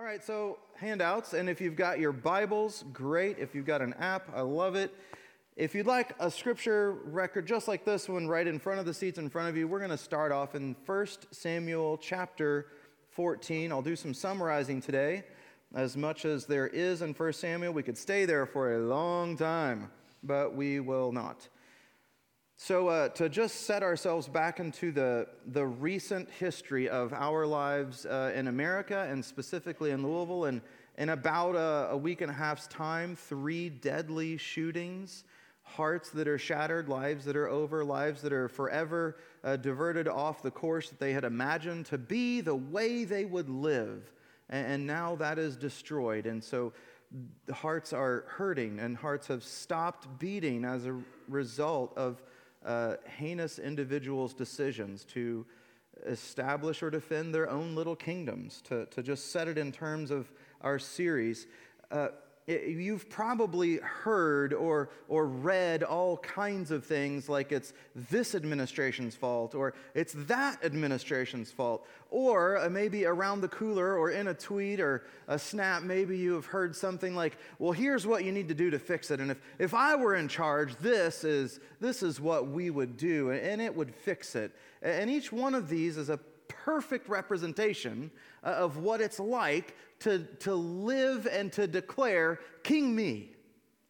All right, so handouts, and if you've got your Bibles, great. If you've got an app, I love it. If you'd like a scripture record just like this one right in front of the seats in front of you, we're going to start off in 1 Samuel chapter 14. I'll do some summarizing today. As much as there is in 1 Samuel, we could stay there for a long time, but we will not. So, uh, to just set ourselves back into the, the recent history of our lives uh, in America and specifically in Louisville, and in about a, a, week and a half's time, three deadly shootings, hearts that are shattered, lives that are over, lives that are forever uh, diverted off the course that they had imagined to be the way they would live. And, and now that is destroyed. And so, hearts are hurting, and hearts have stopped beating as a result of uh, heinous individuals' decisions to establish or defend their own little kingdoms, to, to just set it in terms of our series. Uh, you've probably heard or, or read all kinds of things like it's this administration's fault or it's that administration's fault. Or uh, maybe around the cooler or in a tweet or a snap, maybe you have heard something like, well, here's what you need to do to fix it. And if, if I were in charge, this is, this is what we would do, and it would fix it. And each one of these is a perfect representation uh, of what it's like to, to live and to declare, King me,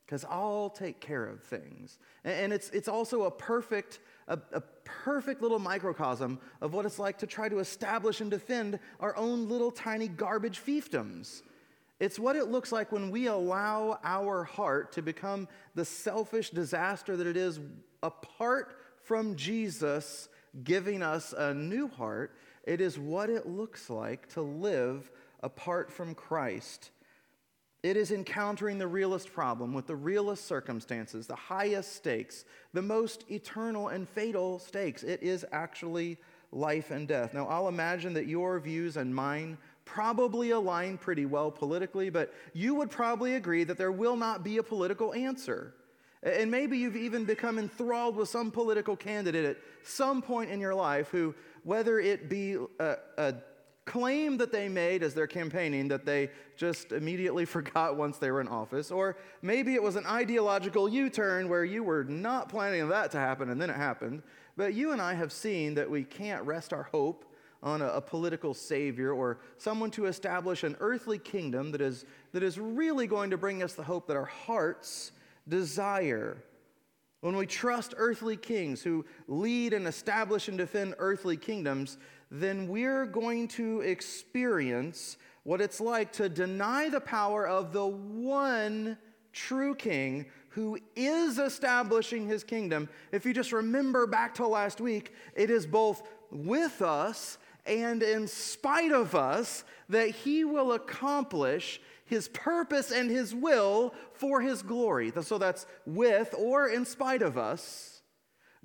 because I'll take care of things. And it's, it's also a perfect, a, a perfect little microcosm of what it's like to try to establish and defend our own little tiny garbage fiefdoms. It's what it looks like when we allow our heart to become the selfish disaster that it is apart from Jesus giving us a new heart it is what it looks like to live apart from Christ. It is encountering the realest problem with the realest circumstances, the highest stakes, the most eternal and fatal stakes. It is actually life and death. Now, I'll imagine that your views and mine probably align pretty well politically, but you would probably agree that there will not be a political answer. And maybe you've even become enthralled with some political candidate at some point in your life who, whether it be a, a claim that they made as they're campaigning that they just immediately forgot once they were in office, or maybe it was an ideological U turn where you were not planning that to happen and then it happened. But you and I have seen that we can't rest our hope on a, a, political savior or someone to establish an earthly kingdom that is, that is really going to bring us the hope that our hearts desire. When we trust earthly kings who lead and establish and defend earthly kingdoms, then we're going to experience what it's like to deny the power of the one true king who is establishing his kingdom. If you just remember back to last week, it is both with us and in spite of us that he will accomplish his purpose and his will for his glory. So that's with or in spite of us,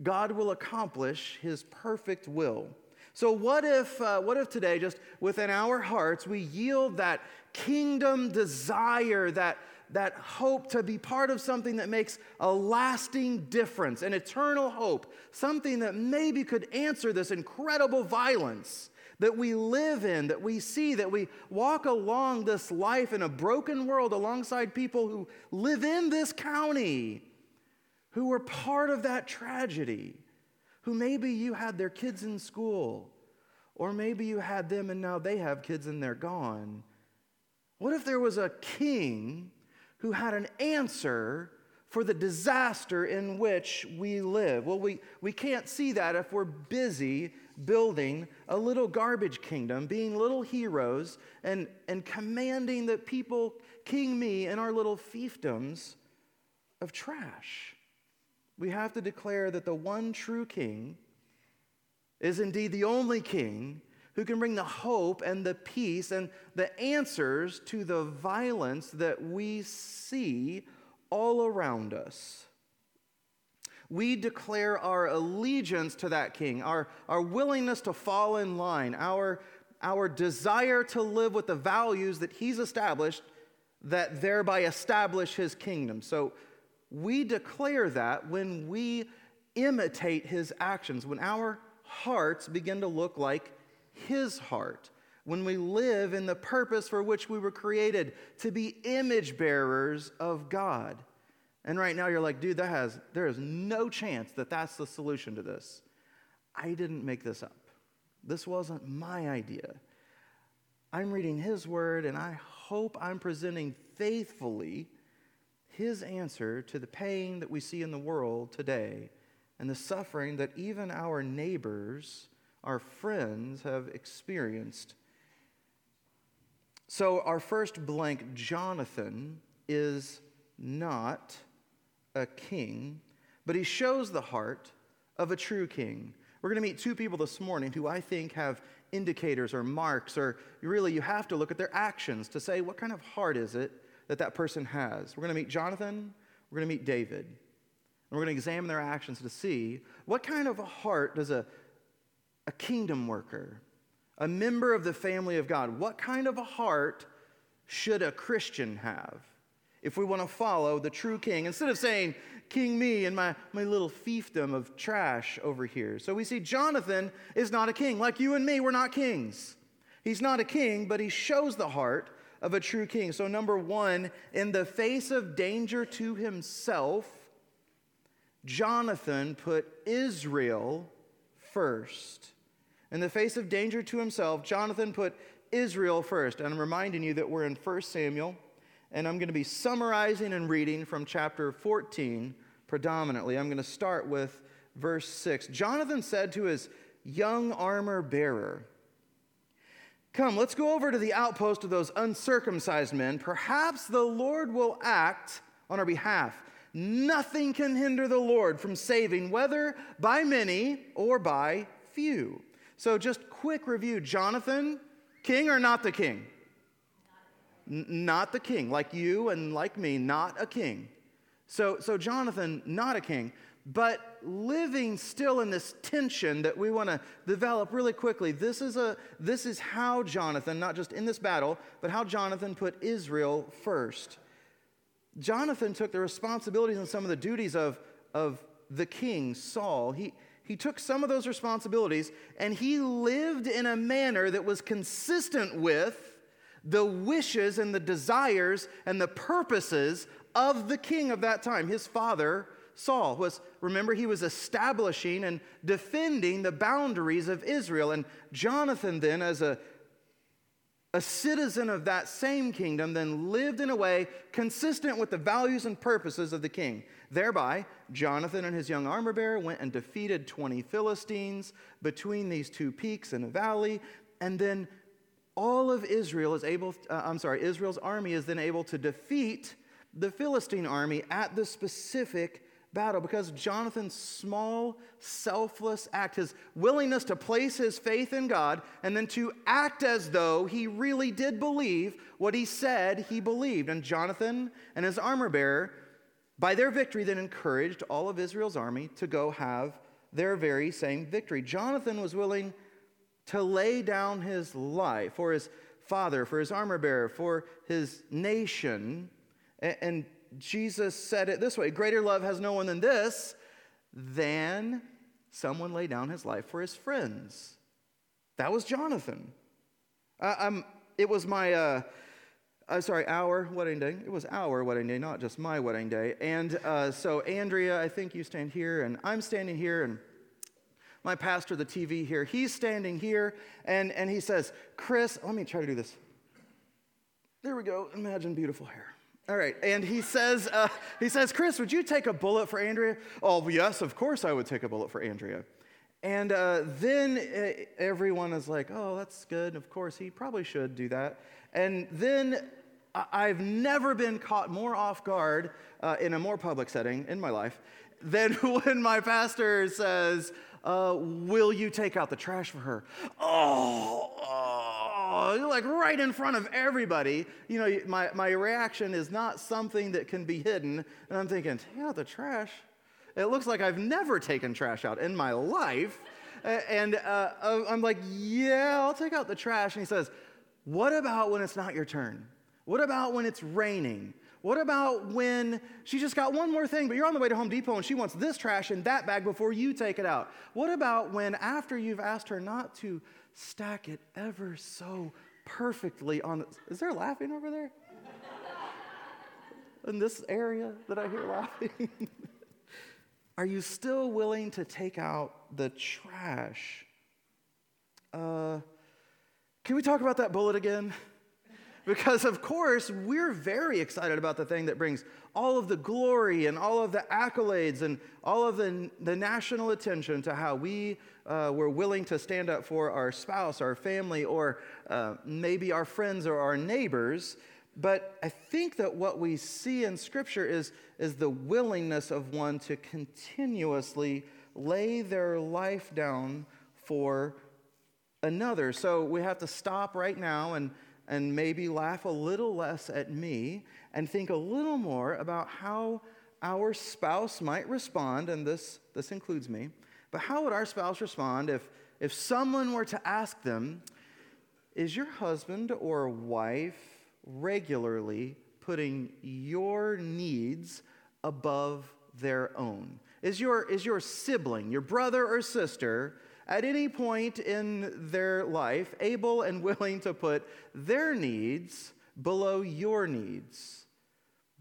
God will accomplish his perfect will. So, what if, uh, what if today, just within our hearts, we yield that kingdom desire, that, that hope to be part of something that makes a lasting difference, an eternal hope, something that maybe could answer this incredible violence that we live in, that we see, that we walk along this life in a broken world alongside people who live in this county, who were part of that tragedy, who maybe you had their kids in school, or maybe you had them and now they have kids and they're gone. What if there was a king who had an answer for the disaster in which we live? Well, we, we can't see that if we're busy building a little garbage kingdom, being little heroes, and, and commanding that people king me in our little fiefdoms of trash. We have to declare that the one true king is indeed the only king who can bring the hope and the peace and the answers to the violence that we see all around us we declare our allegiance to that king, our, our willingness to fall in line, our, our desire to live with the values that he's established that thereby establish his kingdom. So we declare that when we imitate his actions, when our hearts begin to look like his heart. When we live in the purpose for which we were created to be image bearers of God. And right now you're like, dude, that has, there is no chance that that's the solution to this. I didn't make this up. This wasn't my idea. I'm reading his word, and I hope I'm presenting faithfully his answer to the pain that we see in the world today and the suffering that even our neighbors, our friends, have experienced. So, our first blank, Jonathan, is not a king, but he shows the heart of a true king. We're going to meet two people this morning who I think have indicators or marks, or really you have to look at their actions to say what kind of heart is it that that person has. We're going to meet Jonathan, we're going to meet David. And we're going to examine their actions to see what kind of a heart does a, a kingdom worker, a member of the family of God, what kind of a heart should a Christian have if we want to follow the true king instead of saying, King me and my, my little fiefdom of trash over here. So we see Jonathan is not a king. Like you and me, we're not kings. He's not a king, but he shows the heart of a true king. So, number one, in the face of danger to himself, Jonathan put Israel first. In the face of danger to himself, Jonathan put Israel first. And I'm reminding you that we're in 1 Samuel, and I'm going to be summarizing and reading from chapter 14 predominantly. I'm going to start with verse 6. Jonathan said to his young armor bearer, Come, let's go over to the outpost of those uncircumcised men. Perhaps the Lord will act on our behalf. Nothing can hinder the Lord from saving, whether by many or by few. So, just quick review Jonathan, king or not the king? Not the king, like you and like me, not a king. So, so Jonathan, not a king but living still in this tension that we want to develop really quickly this is a this is how jonathan not just in this battle but how jonathan put israel first jonathan took the responsibilities and some of the duties of of the king saul he he took some of those responsibilities and he lived in a manner that was consistent with the wishes and the desires and the purposes of the king of that time his father Saul was, remember, he was establishing and defending the boundaries of Israel. And Jonathan, then, as a, a citizen of that same kingdom, then lived in a way consistent with the values and purposes of the king. Thereby, Jonathan and his young armor bearer went and defeated 20 Philistines between these two peaks in a valley. And then all of Israel is able, uh, I'm sorry, Israel's army is then able to defeat the Philistine army at the specific battle because Jonathan's small, selfless act, his willingness to place his faith in God and then to act as though he really did believe what he said he believed. And Jonathan and his armor bearer, by their victory, then encouraged all of Israel's army to go have their very same victory. Jonathan was willing to lay down his life for his father, for his armor bearer, for his nation. And Jesus said it this way Greater love has no one than this, than someone lay down his life for his friends. That was Jonathan. Uh, it was my, uh, uh, sorry, our wedding day. It was our wedding day, not just my wedding day. And uh, so, Andrea, I think you stand here, and I'm standing here, and my pastor, the TV here, he's standing here, and, and he says, Chris, let me try to do this. There we go. Imagine beautiful hair. All right, and he says, uh, he says, Chris, would you take a bullet for Andrea? Oh, yes, of course I would take a bullet for Andrea. And uh, then uh, everyone is like, oh, that's good. Of course, he probably should do that. And then I've never been caught more off guard uh, in a more public setting in my life than when my pastor says, uh, Will you take out the trash for her? Oh, oh, like right in front of everybody. You know, my, my reaction is not something that can be hidden. And I'm thinking, Take out the trash? It looks like I've never taken trash out in my life. And uh, I'm like, Yeah, I'll take out the trash. And he says, What about when it's not your turn? What about when it's raining? What about when she just got one more thing, but you're on the way to Home Depot and she wants this trash in that bag before you take it out? What about when, after you've asked her not to stack it ever so perfectly on. The, is there laughing over there? In this area that I hear laughing? Are you still willing to take out the trash? Uh, can we talk about that bullet again? Because, of course, we're very excited about the thing that brings all of the glory and all of the accolades and all of the, the national attention to how we uh, were willing to stand up for our spouse, our family, or uh, maybe our friends or our neighbors. But I think that what we see in Scripture is, is the willingness of one to continuously lay their life down for another. So we have to stop right now and, and maybe laugh a little less at me and think a little more about how our spouse might respond, and this, this includes me, but how would our spouse respond if, if someone were to ask them, Is your husband or wife regularly putting your needs above their own? Is your, is your sibling, your brother or sister, at any point in their life able and willing to put their needs below your needs?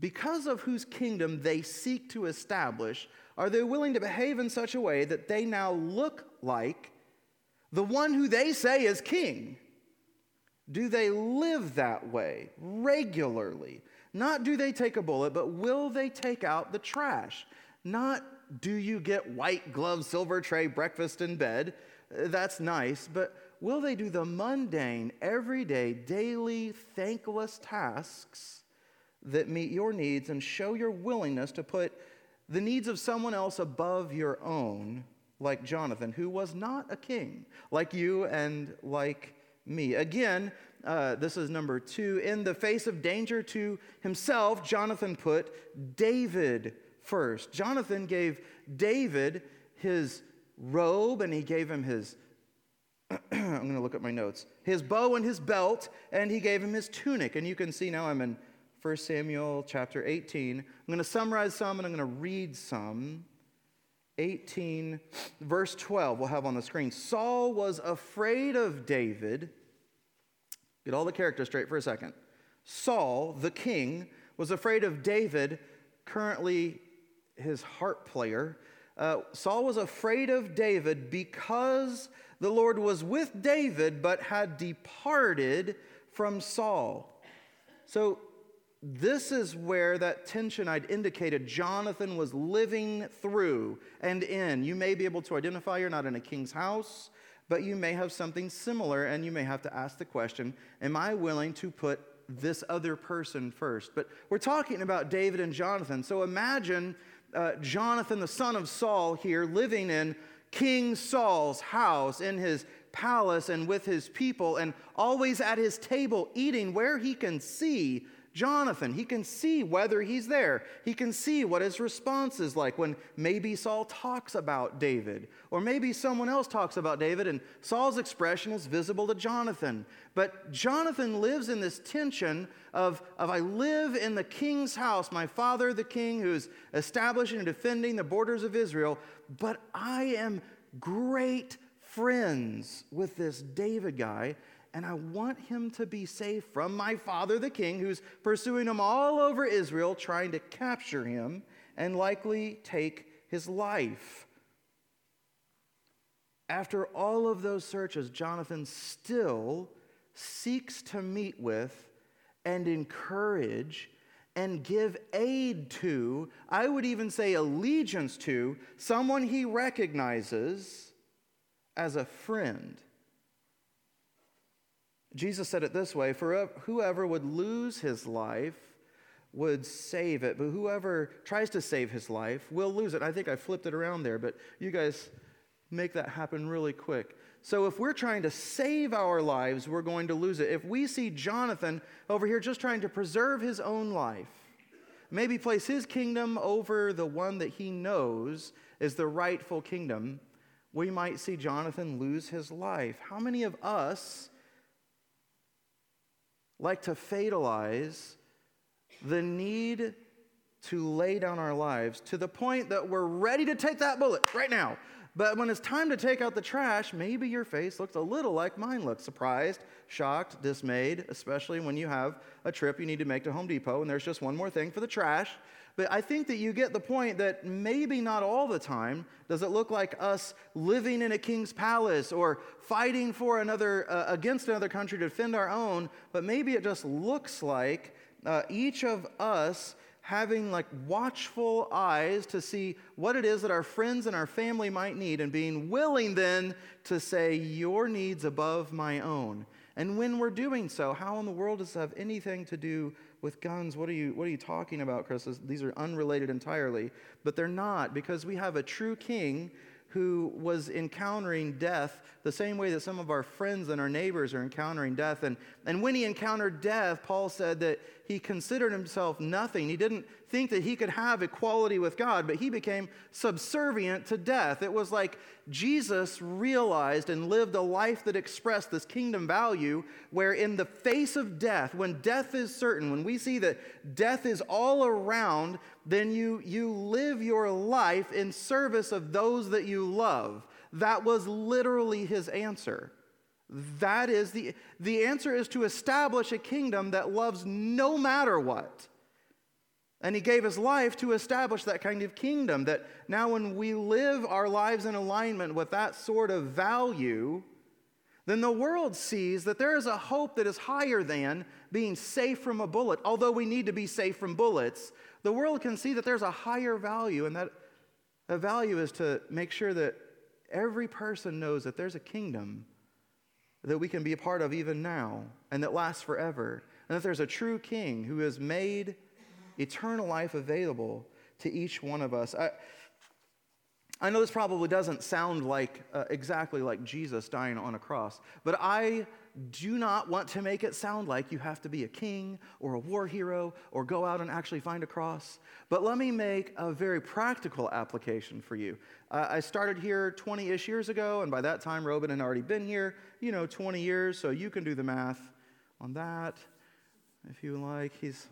Because of whose kingdom they seek to establish, are they willing to behave in such a way that they now look like the one who they say is king? Do they live that way regularly? Not do they take a bullet, but will they take out the trash? Not do you get white glove, silver tray, breakfast in bed? That's nice, but will they do the mundane, everyday, daily, thankless tasks that meet your needs and show your willingness to put the needs of someone else above your own, like Jonathan, who was not a king, like you and like me. Again, uh, this is number two. In the face of danger to himself, Jonathan put David first. Jonathan gave David his robe and he gave him his, I'm going to look at my notes, his bow and his belt, and he gave him his tunic. And you can see now I'm in 1 Samuel chapter 18. I'm going to summarize some and I'm going to read some. 18, verse 12, we'll have on the screen. Saul was afraid of David. Get all the characters straight for a second. Saul, the king, was afraid of David, currently his harp player. Uh, Saul was afraid of David because the Lord was with David but had departed from Saul. So this is where that tension I'd indicated Jonathan was living through and in. You may be able to identify you're not in a king's house, but you may have something similar, and you may have to ask the question Am I willing to put this other person first? But we're talking about David and Jonathan. So imagine uh, Jonathan, the son of Saul, here living in King Saul's house, in his palace, and with his people, and always at his table eating where he can see Jonathan. He can see whether he's there. He can see what his response is like when maybe Saul talks about David, or maybe someone else talks about David, and Saul's expression is visible to Jonathan. But Jonathan lives in this tension of, of I live in the king's house, my father, the king, who's establishing and defending the borders of Israel, but I am great friends with this David guy and I want him to be safe from my father, the king, who's pursuing him all over Israel, trying to capture him and likely take his life. After all of those searches, Jonathan still seeks to meet with and encourage and give aid to, I would even say allegiance to, someone he recognizes as a friend. Jesus said it this way For whoever would lose his life would save it, but whoever tries to save his life will lose it. I think I flipped it around there, but you guys make that happen really quick. So if we're trying to save our lives, we're going to lose it. If we see Jonathan over here just trying to preserve his own life, maybe place his kingdom over the one that he knows is the rightful kingdom, we might see Jonathan lose his life. How many of us like to fatalize the need to lay down our lives to the point that we're ready to take that bullet right now. But when it's time to take out the trash, maybe your face looks a little like mine looks surprised, shocked, dismayed, especially when you have a trip you need to make to Home Depot and there's just one more thing for the trash. But I think that you get the point that maybe not all the time does it look like us living in a king's palace or fighting for another uh, against another country to defend our own, but maybe it just looks like uh, each of us having like watchful eyes to see what it is that our friends and our family might need and being willing then to say your needs above my own. And when we're doing so, how in the world does this have anything to do with guns. What are you, what are you talking about, Chris? These are unrelated entirely. But they're not, because we have a true king who was encountering death the same way that some of our friends and our neighbors are encountering death. And, and when he encountered death, Paul said that he considered himself nothing. He didn't think that he could have equality with God, but he became subservient to death. It was like Jesus realized and lived a life that expressed this kingdom value, where in the face of death, when death is certain, when we see that death is all around, then you, you live your life in service of those that you love. That was literally his answer. That is the, the answer is to establish a kingdom that loves no matter what. And he gave his life to establish that kind of kingdom. That now, when we live our lives in alignment with that sort of value, then the world sees that there is a hope that is higher than being safe from a bullet. Although we need to be safe from bullets, the world can see that there's a higher value, and that a value is to make sure that every person knows that there's a kingdom that we can be a part of even now and that lasts forever. And that there's a true king who has made eternal life available to each one of us. I, I know this probably doesn't sound like uh, exactly like Jesus dying on a cross, but I do not want to make it sound like you have to be a king or a war hero or go out and actually find a cross. But let me make a very practical application for you. Uh, I started here 20 ish years ago, and by that time, Robin had already been here, you know, 20 years, so you can do the math on that if you like. He's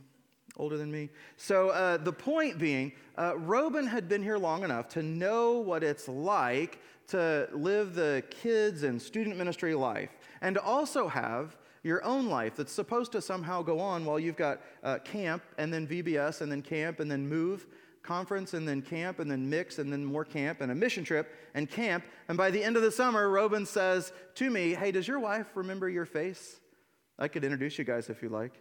older than me. So uh, the point being, uh, Robin had been here long enough to know what it's like to live the kids and student ministry life, and also have your own life that's supposed to somehow go on while you've got uh, camp and then VBS and then camp and then move conference and then camp and then mix and then more camp and a mission trip and camp. And by the end of the summer, Robin says to me, Hey, does your wife remember your face? I could introduce you guys if you like.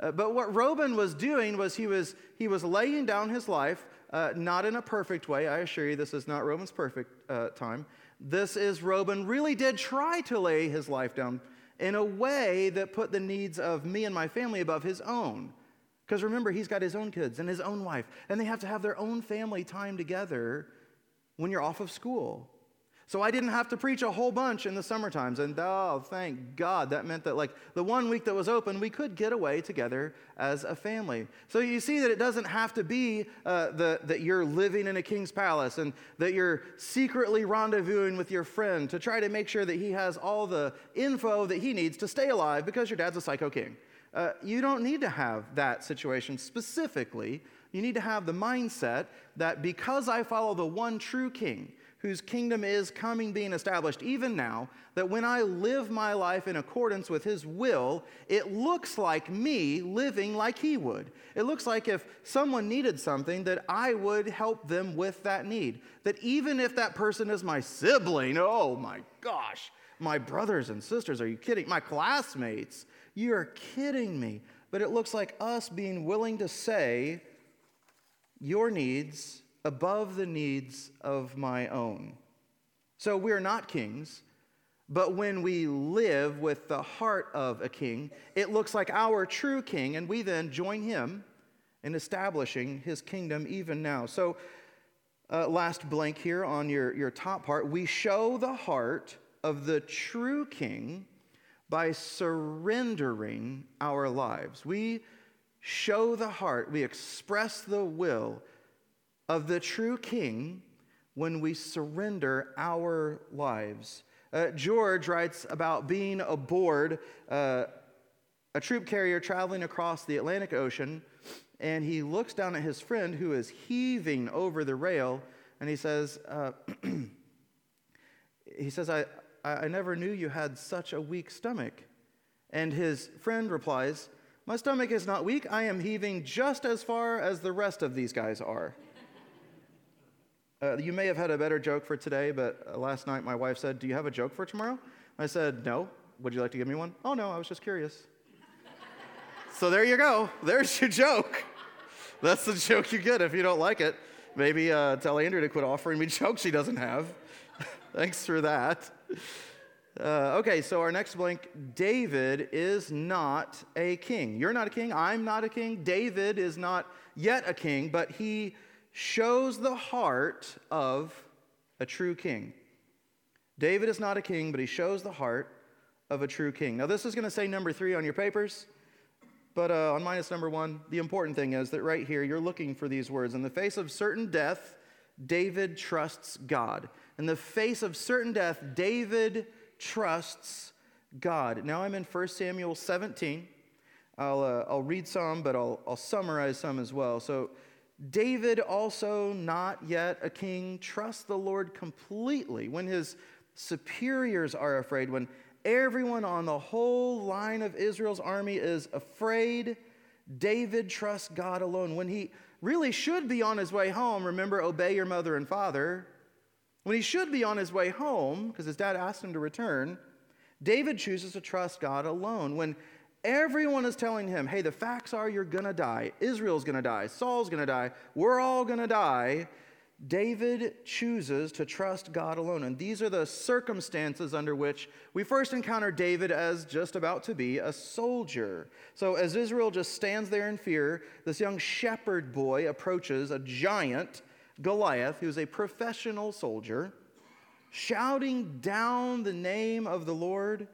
Uh, but what Robin was doing was he was, he was laying down his life, uh, not in a perfect way. I assure you, this is not Robin's perfect uh, time. This is Robin really did try to lay his life down in a way that put the needs of me and my family above his own. Because remember, he's got his own kids and his own wife, and they have to have their own family time together when you're off of school. So I didn't have to preach a whole bunch in the summer times. And oh, thank God. That meant that, like, the one week that was open, we could get away together as a family. So you see that it doesn't have to be uh, the, that you're living in a king's palace and that you're secretly rendezvousing with your friend to try to make sure that he has all the info that he needs to stay alive because your dad's a psycho king. Uh, you don't need to have that situation specifically. You need to have the mindset that because I follow the one true king, whose kingdom is coming, being established even now, that when I live my life in accordance with his will, it looks like me living like he would. It looks like if someone needed something, that I would help them with that need. That even if that person is my sibling, oh my gosh, my brothers and sisters, are you kidding? My classmates, you're kidding me. But it looks like us being willing to say, Your needs above the needs of my own. So we're not kings, but when we live with the heart of a king, it looks like our true king, and we then join him in establishing his kingdom even now. So, uh, last blank here on your, your top part, we show the heart of the true king by surrendering our lives. We show the heart, we express the will of the true king when we surrender our lives. Uh, George writes about being aboard uh, a troop carrier traveling across the Atlantic Ocean, and he looks down at his friend who is heaving over the rail, and he says, uh, he says, I, I never knew you had such a weak stomach. And his friend replies, My stomach is not weak. I am heaving just as far as the rest of these guys are. Uh, you may have had a better joke for today, but uh, last night my wife said, Do you have a joke for tomorrow? I said, No. Would you like to give me one? Oh, no, I was just curious. so there you go. There's your joke. That's the joke you get if you don't like it. Maybe uh, tell Andrea to quit offering me jokes she doesn't have. Thanks for that. Uh, okay, so our next blank David is not a king. You're not a king. I'm not a king. David is not yet a king, but he shows the heart of a true king. David is not a king, but he shows the heart of a true king. Now, this is going to say number three on your papers, but uh, on minus number one, the important thing is that right here, you're looking for these words. In the face of certain death, David trusts God. In the face of certain death, David trusts God. Now I'm in 1 Samuel 17. I'll, uh, I'll read some, but I'll, I'll summarize some as well. So, David, also not yet a king, trusts the Lord completely when his superiors are afraid, when everyone on the whole line of Israel's army is afraid. David trusts God alone. When he really should be on his way home, remember, obey your mother and father. When he should be on his way home, because his dad asked him to return, David chooses to trust God alone. When Everyone is telling him, hey, the facts are you're going to die. Israel's going to die. Saul's going to die. We're all going to die. David chooses to trust God alone. And these are the circumstances under which we first encounter David as just about to be a soldier. So, as Israel just stands there in fear, this young shepherd boy approaches a giant, Goliath, who's a professional soldier, shouting down the name of the Lord.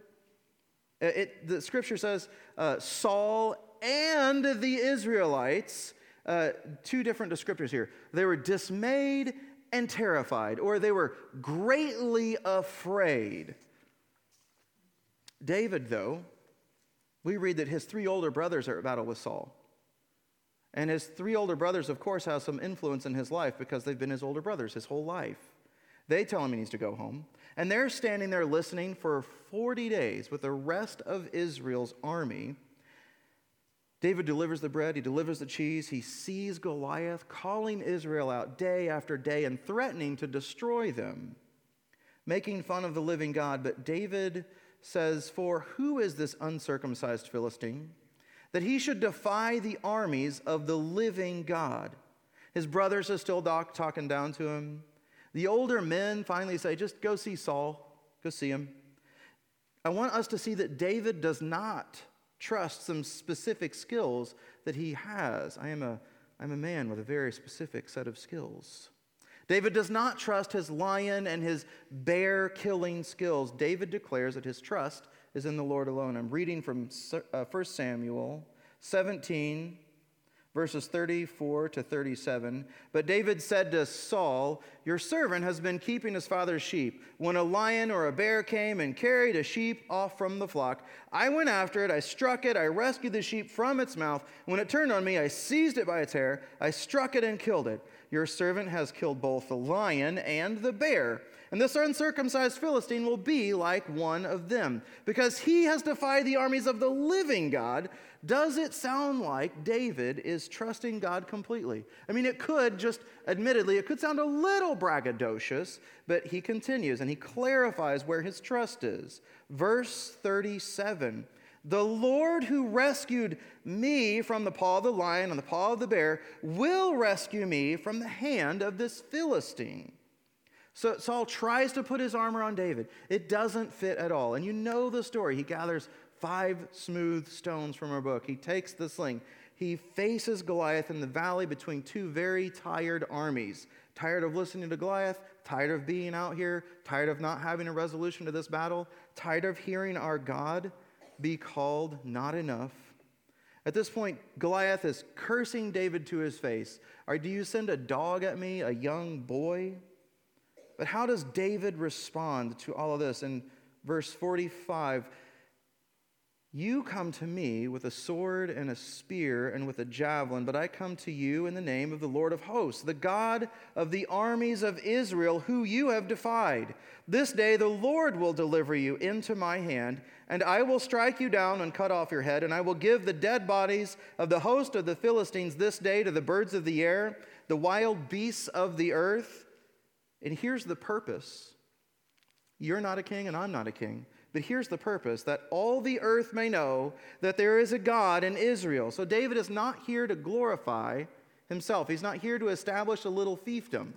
Uh, it, the scripture says uh, Saul and the Israelites, uh, two different descriptors here. They were dismayed and terrified, or they were greatly afraid. David, though, we read that his three older brothers are at battle with Saul. And his three older brothers, of course, have some influence in his life because they've been his older brothers his whole life. They tell him he needs to go home. And they're standing there listening for 40 days with the rest of Israel's army. David delivers the bread, he delivers the cheese, he sees Goliath calling Israel out day after day and threatening to destroy them, making fun of the living God. But David says, For who is this uncircumcised Philistine that he should defy the armies of the living God? His brothers are still talking down to him. The older men finally say, just go see Saul, go see him. I want us to see that David does not trust some specific skills that he has. I am a, I'm a man with a very specific set of skills. David does not trust his lion and his bear killing skills. David declares that his trust is in the Lord alone. I'm reading from 1 uh, Samuel 17, verses 34 to 37. But David said to Saul, Your servant has been keeping his father's sheep. When a lion or a bear came and carried a sheep off from the flock, I went after it, I struck it, I rescued the sheep from its mouth. When it turned on me, I seized it by its hair, I struck it and killed it. Your servant has killed both the lion and the bear. And this uncircumcised Philistine will be like one of them, because he has defied the armies of the living God. Does it sound like David is trusting God completely? I mean, it could just, admittedly, it could sound a little braggadocious, but he continues and he clarifies where his trust is. Verse 37 The Lord who rescued me from the paw of the lion and the paw of the bear will rescue me from the hand of this Philistine. So Saul tries to put his armor on David. It doesn't fit at all. And you know the story. He gathers five smooth stones from a book. He takes the sling. He faces Goliath in the valley between two very tired armies. Tired of listening to Goliath, tired of being out here, tired of not having a resolution to this battle, tired of hearing our God be called not enough. At this point, Goliath is cursing David to his face. Or do you send a dog at me, a young boy? But how does David respond to all of this? In verse 45, You come to me with a sword and a spear and with a javelin, but I come to you in the name of the Lord of hosts, the God of the armies of Israel, who you have defied. This day the Lord will deliver you into my hand, and I will strike you down and cut off your head, and I will give the dead bodies of the host of the Philistines this day to the birds of the air, the wild beasts of the earth. And here's the purpose you're not a king, and I'm not a king. But here's the purpose that all the earth may know that there is a God in Israel. So David is not here to glorify himself, he's not here to establish a little fiefdom,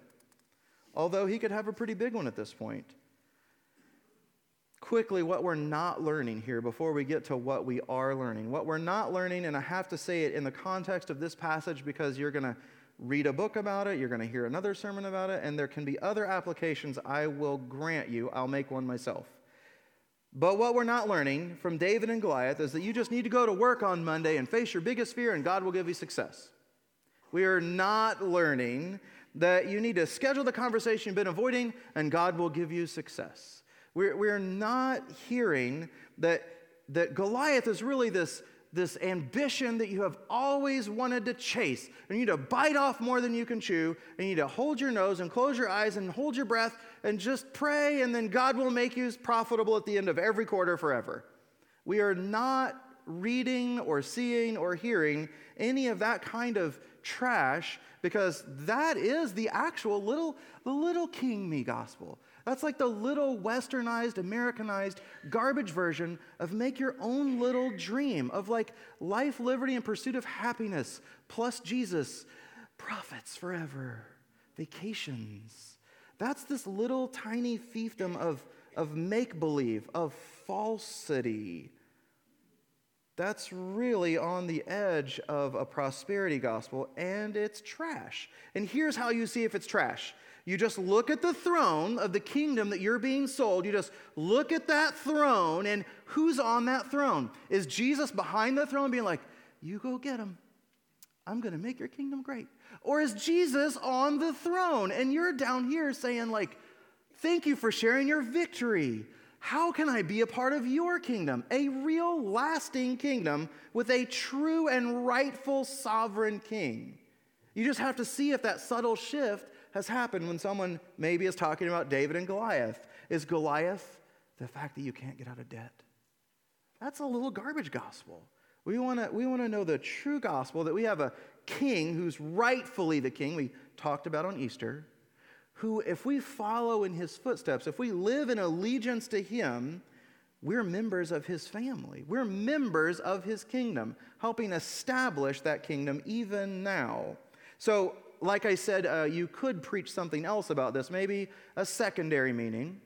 although he could have a pretty big one at this point. Quickly, what we're not learning here before we get to what we are learning. What we're not learning, and I have to say it in the context of this passage because you're going to read a book about it, you're going to hear another sermon about it, and there can be other applications I will grant you. I'll make one myself. But what we're not learning from David and Goliath is that you just need to go to work on Monday and face your biggest fear, and God will give you success. We are not learning that you need to schedule the conversation you've been avoiding, and God will give you success. We're, we're not hearing that, that Goliath is really this this ambition that you have always wanted to chase. And you need to bite off more than you can chew. And you need to hold your nose and close your eyes and hold your breath and just pray, and then God will make you profitable at the end of every quarter forever. We are not reading or seeing or hearing any of that kind of trash because that is the actual little the little king me gospel that's like the little westernized, Americanized garbage version of make your own little dream of like life, liberty, and pursuit of happiness plus Jesus, profits forever, vacations. That's this little tiny fiefdom of, of make believe, of falsity. That's really on the edge of a prosperity gospel, and it's trash. And here's how you see if it's trash you just look at the throne of the kingdom that you're being sold. You just look at that throne, and who's on that throne? Is Jesus behind the throne being like, You go get him. I'm going to make your kingdom great. Or is Jesus on the throne and you're down here saying, like, Thank you for sharing your victory. How can I be a part of your kingdom? A real lasting kingdom with a true and rightful sovereign king. You just have to see if that subtle shift has happened when someone maybe is talking about David and Goliath. Is Goliath the fact that you can't get out of debt? That's a little garbage gospel. We want to we want to know the true gospel that we have a king who's rightfully the king we talked about on Easter, who if we follow in his footsteps, if we live in allegiance to him, we're members of his family. We're members of his kingdom, helping establish that kingdom even now. So like I said, uh, you could preach something else about this, maybe a secondary meaning.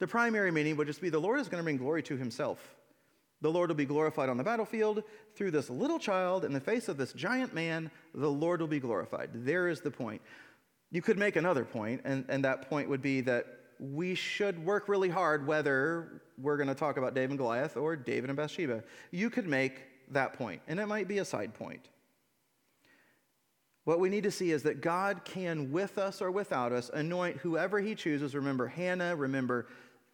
The primary meaning would just be the Lord is going to bring glory to himself. The Lord will be glorified on the battlefield through this little child in the face of this giant man. The Lord will be glorified. There is the point. You could make another point, and, and that point would be that we should work really hard whether we're going to talk about David and Goliath or David and Bathsheba. You could make that point, and it might be a side point. What we need to see is that God can, with us or without us, anoint whoever He chooses. Remember Hannah, remember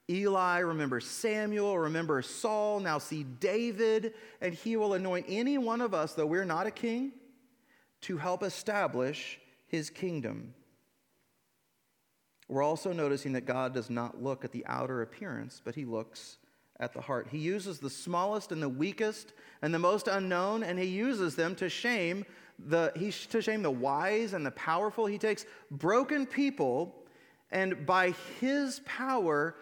Eli, remember Samuel, remember Saul, now see David, and He will anoint any one of us, though we're not a king, to help establish His kingdom. We're also noticing that God does not look at the outer appearance, but He looks at the heart. He uses the smallest and the weakest and the most unknown, and He uses them to shame the, he's to shame the wise and the powerful. He takes broken people and by his power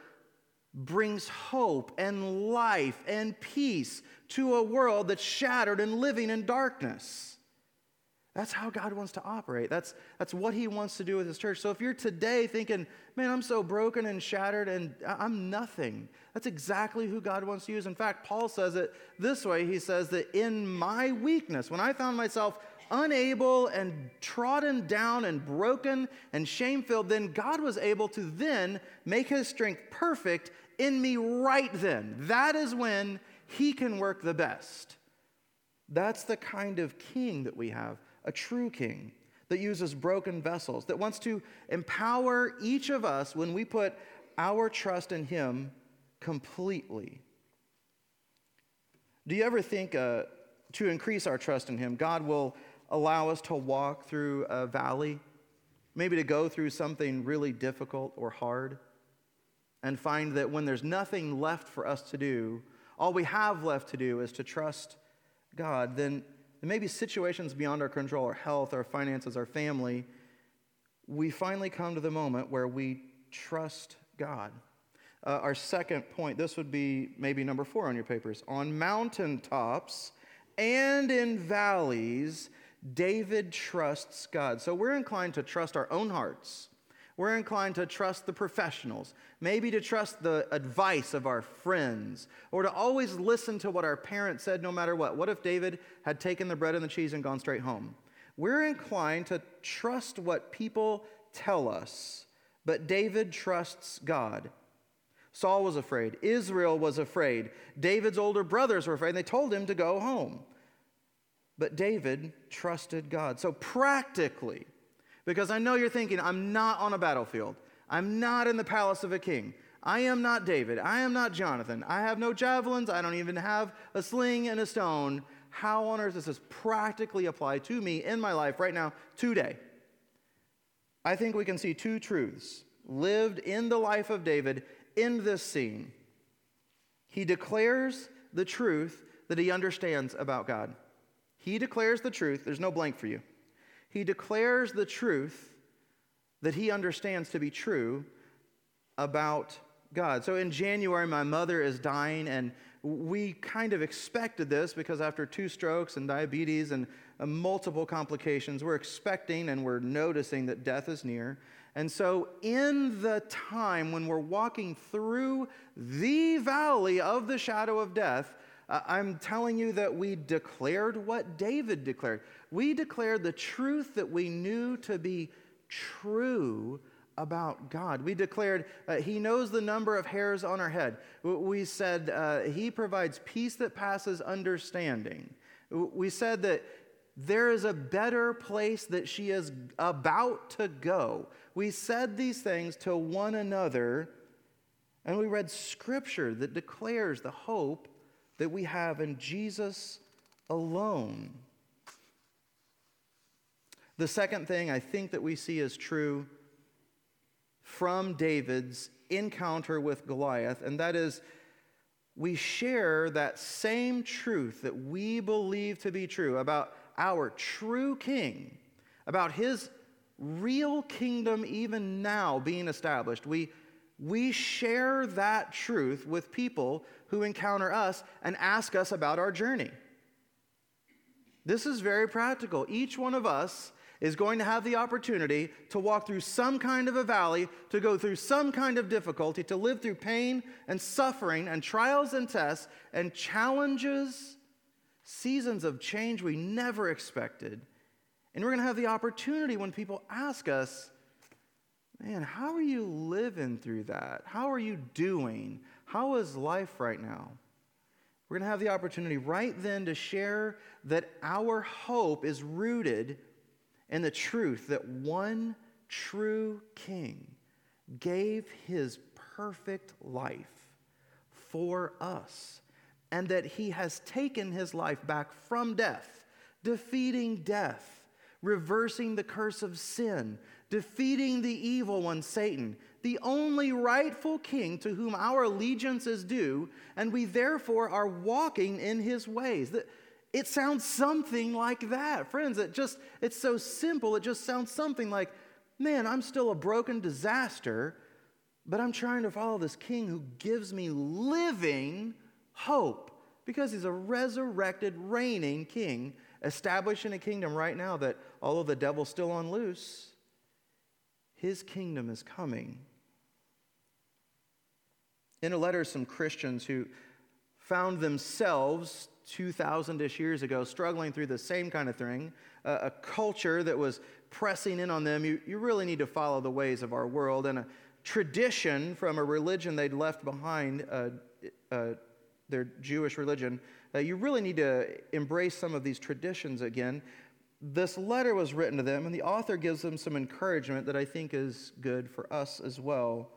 brings hope and life and peace to a world that's shattered and living in darkness. That's how God wants to operate. That's, that's what He wants to do with His church. So if you're today thinking, man, I'm so broken and shattered and I'm nothing, that's exactly who God wants to use. In fact, Paul says it this way He says that in my weakness, when I found myself unable and trodden down and broken and shame filled, then God was able to then make his strength perfect in me right then. That is when he can work the best. That's the kind of king that we have, a true king that uses broken vessels, that wants to empower each of us when we put our trust in him completely. Do you ever think uh, to increase our trust in Him, God will allow us to walk through a valley, maybe to go through something really difficult or hard, and find that when there's nothing left for us to do, all we have left to do is to trust God, then maybe situations beyond our control, our health, our finances, our family, we finally come to the moment where we trust God. Uh, our second point, this would be maybe number four on your papers. On mountaintops and in valleys, David trusts God. So we're inclined to trust our own hearts. We're inclined to trust the professionals, maybe to trust the advice of our friends, or to always listen to what our parents said no matter what. What if David had taken the bread and the cheese and gone straight home? We're inclined to trust what people tell us, but David trusts God. Saul was afraid. Israel was afraid. David's older brothers were afraid. And they told him to go home. But David trusted God. So, practically, because I know you're thinking, I'm not on a battlefield, I'm not in the palace of a king. I am not David. I am not Jonathan. I have no javelins. I don't even have a sling and a stone. How on earth does this practically apply to me in my life right now, today? I think we can see two truths lived in the life of David in this scene. He declares the truth that he understands about God. He declares the truth, there's no blank for you. He declares the truth that he understands to be true about God. So in January, my mother is dying, and we kind of expected this because after two strokes and diabetes and uh, multiple complications, we're expecting and we're noticing that death is near. And so, in the time when we're walking through the valley of the shadow of death, I'm telling you that we declared what David declared. We declared the truth that we knew to be true about God. We declared uh, He knows the number of hairs on our head. We said uh, He provides peace that passes understanding. We said that there is a better place that she is about to go. We said these things to one another, and we read scripture that declares the hope that we have in Jesus alone. The second thing I think that we see is true from David's encounter with Goliath, and that is we share that same truth that we believe to be true about our true king, about his real kingdom even now being established. We we share that truth with people who encounter us and ask us about our journey. This is very practical. Each one of us is going to have the opportunity to walk through some kind of a valley, to go through some kind of difficulty, to live through pain and suffering and trials and tests and challenges, seasons of change we never expected. And we're going to have the opportunity when people ask us, Man, how are you living through that? How are you doing? How is life right now? We're going to have the opportunity right then to share that our hope is rooted in the truth that one true king gave his perfect life for us, and that he has taken his life back from death, defeating death, reversing the curse of sin, defeating the evil one, Satan, the only rightful king to whom our allegiance is due, and we therefore are walking in his ways. It sounds something like that. Friends, it just, it's so simple. It just sounds something like, man, I'm still a broken disaster, but I'm trying to follow this king who gives me living hope because he's a resurrected, reigning king, establishing a kingdom right now that, although the devil's still on loose, his kingdom is coming. In a letter, some Christians who found themselves 2,000 ish years ago struggling through the same kind of thing, uh, a culture that was pressing in on them. You, you really need to follow the ways of our world, and a tradition from a religion they'd left behind, uh, uh, their Jewish religion. Uh, you really need to embrace some of these traditions again this letter was written to them, and the author gives them some encouragement that I think is good for us as well.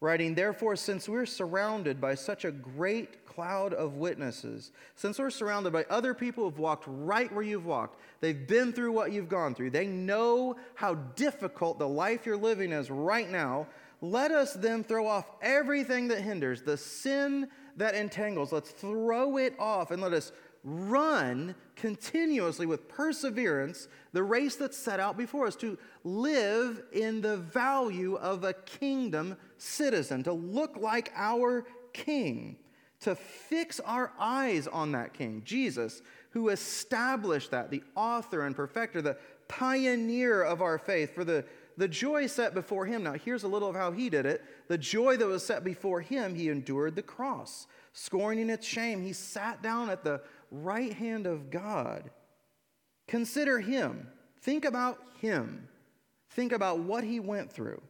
writing, Therefore, since we're surrounded by such a great cloud of witnesses, since we're surrounded by other people who've walked right where you've walked, they've been through what you've gone through, they know how difficult the life you're living is right now, let us then throw off everything that hinders, the sin that entangles. Let's throw it off and let us run continuously with perseverance the race that's set out before us to live in the value of a kingdom citizen, to look like our king, to fix our eyes on that king, Jesus, who established that, the author and perfecter, the pioneer of our faith, for the, the joy set before him. Now, here's a little of how he did it. The joy that was set before him, he endured the cross, scorning its shame. He sat down at the right hand of God. Consider him. Think about him. Think about what he went through.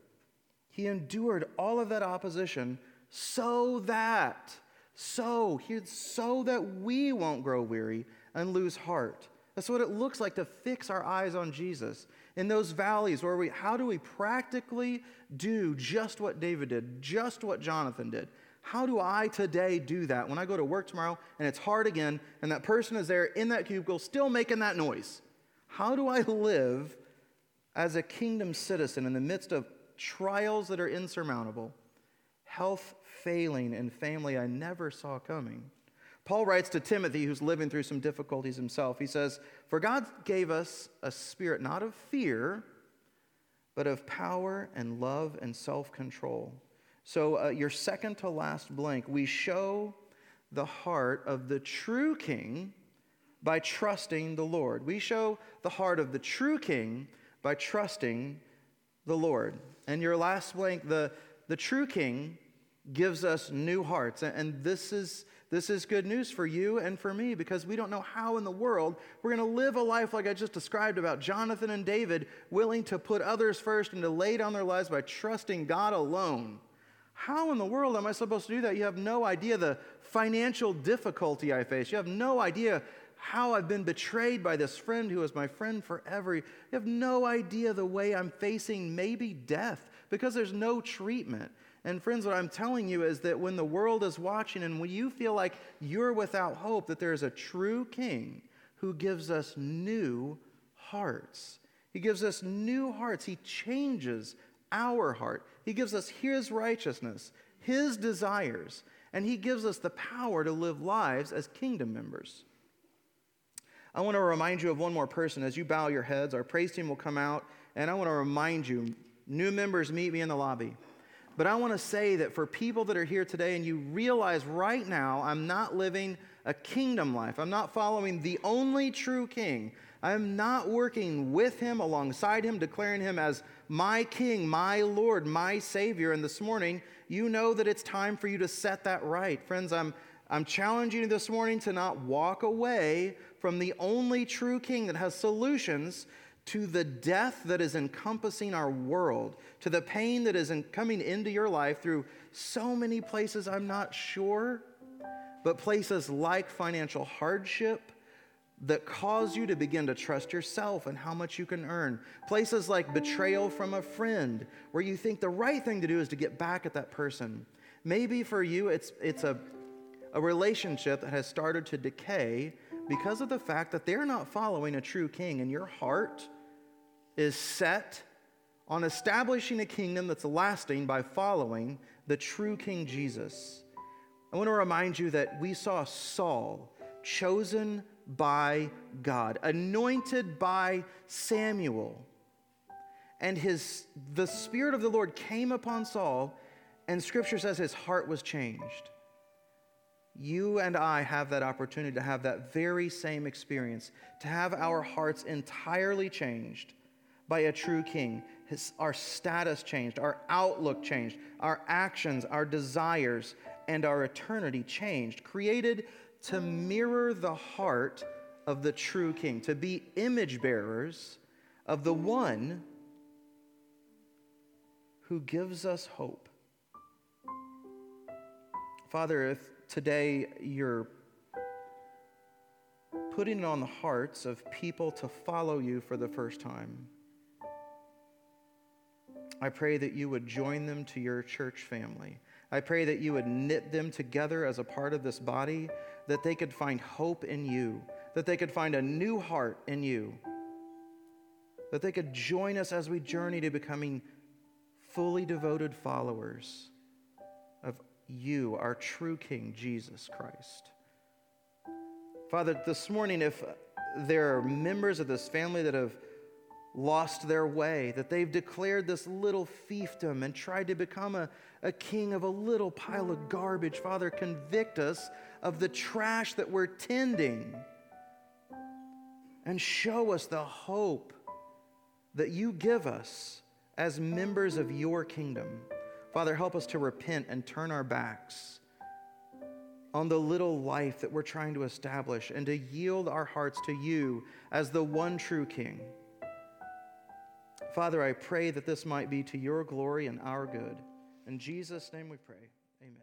He endured all of that opposition so that, so, so that we won't grow weary and lose heart. That's what it looks like to fix our eyes on Jesus. In those valleys where we, how do we practically do just what David did, just what Jonathan did? How do I today do that when I go to work tomorrow and it's hard again and that person is there in that cubicle still making that noise? How do I live as a kingdom citizen in the midst of trials that are insurmountable, health failing, and family I never saw coming? Paul writes to Timothy, who's living through some difficulties himself. He says, For God gave us a spirit not of fear, but of power and love and self control. So, uh, your second to last blank, we show the heart of the true king by trusting the Lord. We show the heart of the true king by trusting the Lord. And your last blank, the, the true king gives us new hearts. And this is, this is good news for you and for me because we don't know how in the world we're going to live a life like I just described about Jonathan and David, willing to put others first and to lay down their lives by trusting God alone. How in the world am I supposed to do that? You have no idea the financial difficulty I face. You have no idea how I've been betrayed by this friend who is my friend forever. You have no idea the way I'm facing maybe death because there's no treatment. And friends, what I'm telling you is that when the world is watching and when you feel like you're without hope, that there is a true king who gives us new hearts. He gives us new hearts. He changes our heart. He gives us His righteousness, His desires, and He gives us the power to live lives as kingdom members. I want to remind you of one more person. As you bow your heads, our praise team will come out, and I want to remind you new members meet me in the lobby. But I want to say that for people that are here today and you realize right now I'm not living a kingdom life, I'm not following the only true king, I'm not working with him, alongside him, declaring him as my king, my Lord, my Savior. And this morning, you know that it's time for you to set that right. Friends, I'm, I'm challenging you this morning to not walk away from the only true king that has solutions to the death that is encompassing our world, to the pain that is in coming into your life through so many places I'm not sure, but places like financial hardship that cause you to begin to trust yourself and how much you can earn. Places like betrayal from a friend, where you think the right thing to do is to get back at that person. Maybe for you, it's, it's a, a relationship that has started to decay because of the fact that they're not following a true king, and your heart is set on establishing a kingdom that's lasting by following the true King Jesus. I want to remind you that we saw Saul chosen by God, anointed by Samuel. And his, the Spirit of the Lord came upon Saul, and Scripture says his heart was changed. You and I have that opportunity to have that very same experience, to have our hearts entirely changed by a true king. His, our status changed, our outlook changed, our actions, our desires, and our eternity changed, created to mirror the heart of the true king, to be image bearers of the one who gives us hope. Father, if today you're putting it on the hearts of people to follow you for the first time, I pray that you would join them to your church family. I pray that you would knit them together as a part of this body, that they could find hope in you, that they could find a new heart in you, that they could join us as we journey to becoming fully devoted followers of you, our true King, Jesus Christ. Father, this morning, if there are members of this family that have lost their way, that they've declared this little fiefdom and tried to become a, a king of a little pile of garbage. Father, convict us of the trash that we're tending and show us the hope that you give us as members of your kingdom. Father, help us to repent and turn our backs on the little life that we're trying to establish and to yield our hearts to you as the one true King. Father, I pray that this might be to your glory and our good. In Jesus' name we pray. Amen.